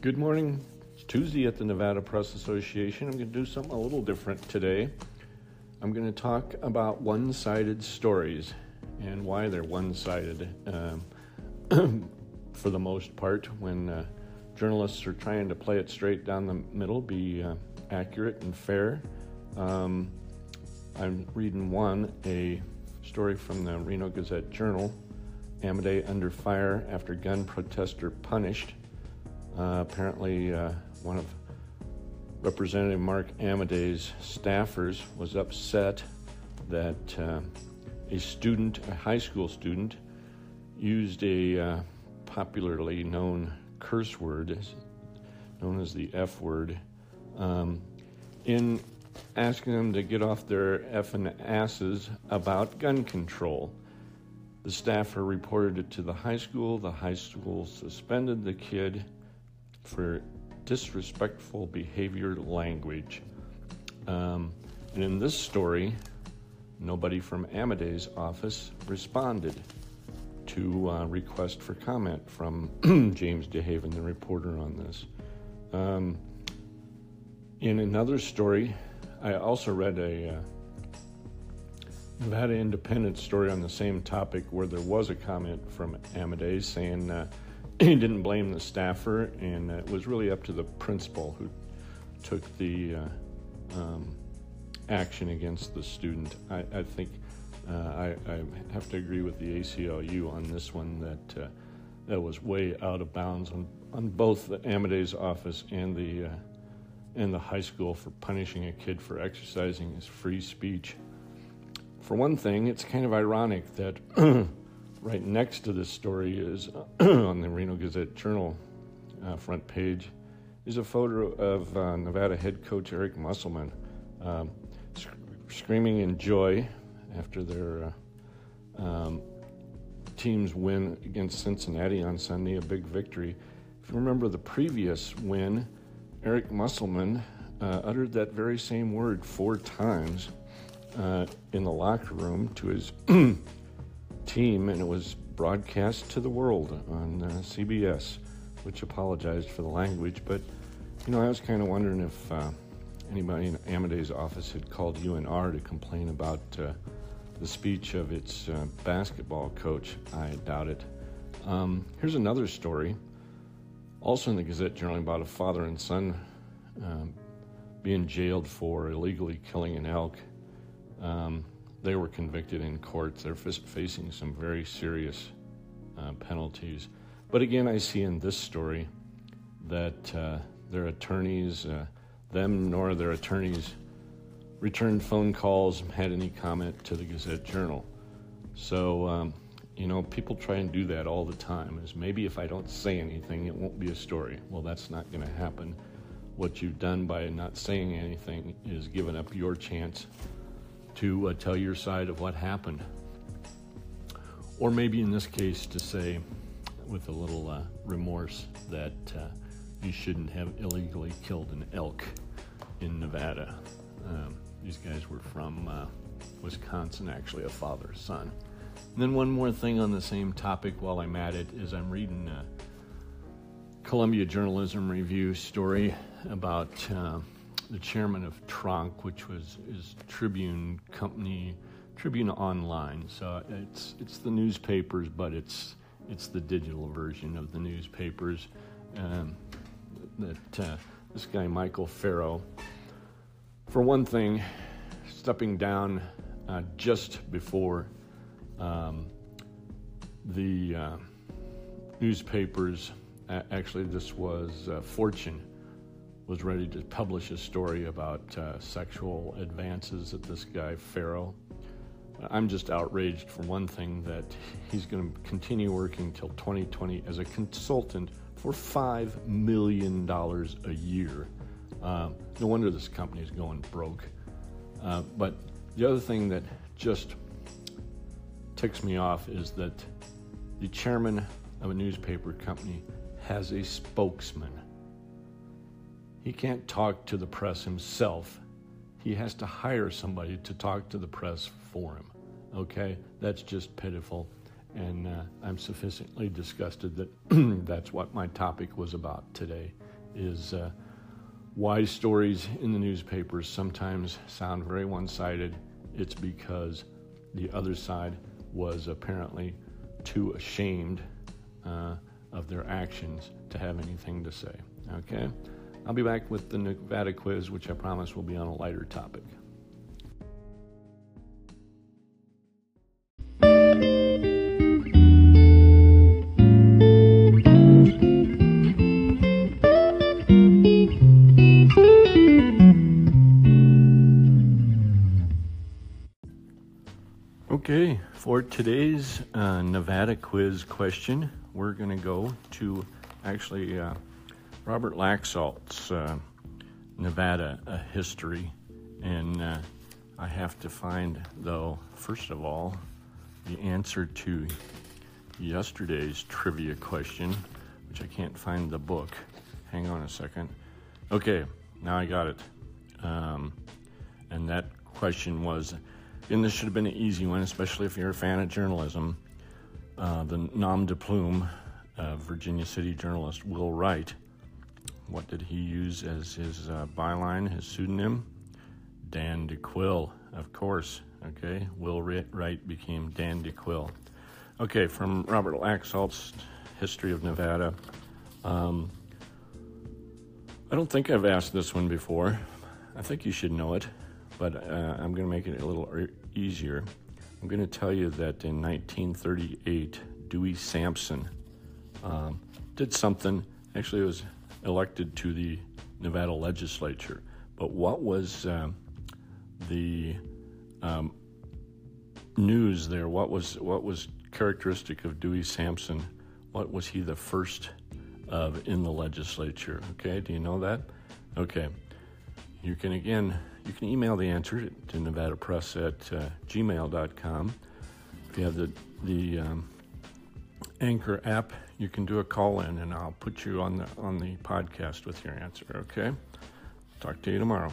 Good morning. It's Tuesday at the Nevada Press Association. I'm going to do something a little different today. I'm going to talk about one sided stories and why they're one sided um, for the most part when uh, journalists are trying to play it straight down the middle, be uh, accurate and fair. Um, I'm reading one, a story from the Reno Gazette Journal Amodei under fire after gun protester punished. Uh, apparently, uh, one of Representative Mark Amodei's staffers was upset that uh, a student, a high school student, used a uh, popularly known curse word, known as the F word, um, in asking them to get off their effing asses about gun control. The staffer reported it to the high school. The high school suspended the kid for disrespectful behavior language. Um, and in this story, nobody from Amodei's office responded to uh, request for comment from James DeHaven, the reporter on this. Um, in another story, I also read a uh, Nevada Independent story on the same topic where there was a comment from Amodei saying uh, didn't blame the staffer, and it was really up to the principal who took the uh, um, action against the student. I, I think uh, I, I, have to agree with the ACLU on this one that uh, that was way out of bounds on, on both the Amodei's office and the uh, and the high school for punishing a kid for exercising his free speech. For one thing, it's kind of ironic that right next to this story is on the Reno Gazette Journal uh, front page is a photo of uh, Nevada head coach Eric Musselman um, sc- screaming in joy after their uh, um, team's win against Cincinnati on Sunday, a big victory. If you remember the previous win, Eric Musselman uh, uttered that very same word four times uh, in the locker room to his team, and it was broadcast to the world on uh, CBS, which apologized for the language. But, you know, I was kind of wondering if uh, anybody in Amodei's office had called UNR to complain about uh, the speech of its uh, basketball coach. I doubt it. Um, here's another story, also in the Gazette Journal, about a father and son um, being jailed for illegally killing an elk. Um, they were convicted in courts. They're facing some very serious uh, penalties. But again, I see in this story that uh, their attorneys, uh, them nor their attorneys, returned phone calls, had any comment to the Gazette Journal. So, um, you know, people try and do that all the time. Is maybe if I don't say anything, it won't be a story. Well, that's not going to happen. What you've done by not saying anything is given up your chance to uh, tell your side of what happened. Or maybe in this case, to say with a little uh, remorse that uh, you shouldn't have illegally killed an elk in Nevada. Um, these guys were from uh, Wisconsin, actually, a father son. And then, one more thing on the same topic while I'm at it is I'm reading a Columbia Journalism Review story about uh, the chairman of Tronc, which was is Tribune Company, Tribune Online. So it's it's the newspapers, but it's it's the digital version of the newspapers. Um, that uh, this guy Michael Ferro, for one thing, stepping down uh, just before um, the uh, newspapers. Actually, this was uh, Fortune was ready to publish a story about uh, sexual advances at this guy, Ferro. I'm just outraged, for one thing, that he's going to continue working till 2020 as a consultant for $5 million a year. Uh, no wonder this company is going broke. Uh, but the other thing that just ticks me off is that the chairman of a newspaper company has a spokesman. He can't talk to the press himself. He has to hire somebody to talk to the press for him. Okay? That's just pitiful. And uh, I'm sufficiently disgusted that that's what my topic was about today. is uh, why stories in the newspapers sometimes sound very one sided. It's because the other side was apparently too ashamed uh, of their actions to have anything to say. Okay? I'll be back with the Nevada quiz, which I promise will be on a lighter topic. Okay, for today's uh, Nevada quiz question, we're going to go to actually uh, Robert Laxalt's uh, Nevada a history. And uh, I have to find, though, first of all, the answer to yesterday's trivia question, which I can't find the book. Hang on a second. Okay, now I got it. Um, and that question was, and this should have been an easy one, especially if you're a fan of journalism. Uh, the nom de plume, uh, Virginia City journalist Will Wright. What did he use as his uh, byline, his pseudonym? Dan DeQuille, of course. Okay, Will Wright became Dan DeQuille. Okay, from Robert Laxalt's History of Nevada. Um, I don't think I've asked this one before. I think you should know it but uh, I'm going to make it a little easier. I'm going to tell you that in 1938, Dewey Sampson um, did something. Actually, it was elected to the Nevada legislature. But what was um, the um, news there? What was what was characteristic of Dewey Sampson? What was he the first of in the legislature? Okay, do you know that? Okay, you can again you can email the answer to Nevada Press at uh, gmail.com. If you have the, the um, Anchor app, you can do a call in and I'll put you on the, on the podcast with your answer, okay? Talk to you tomorrow.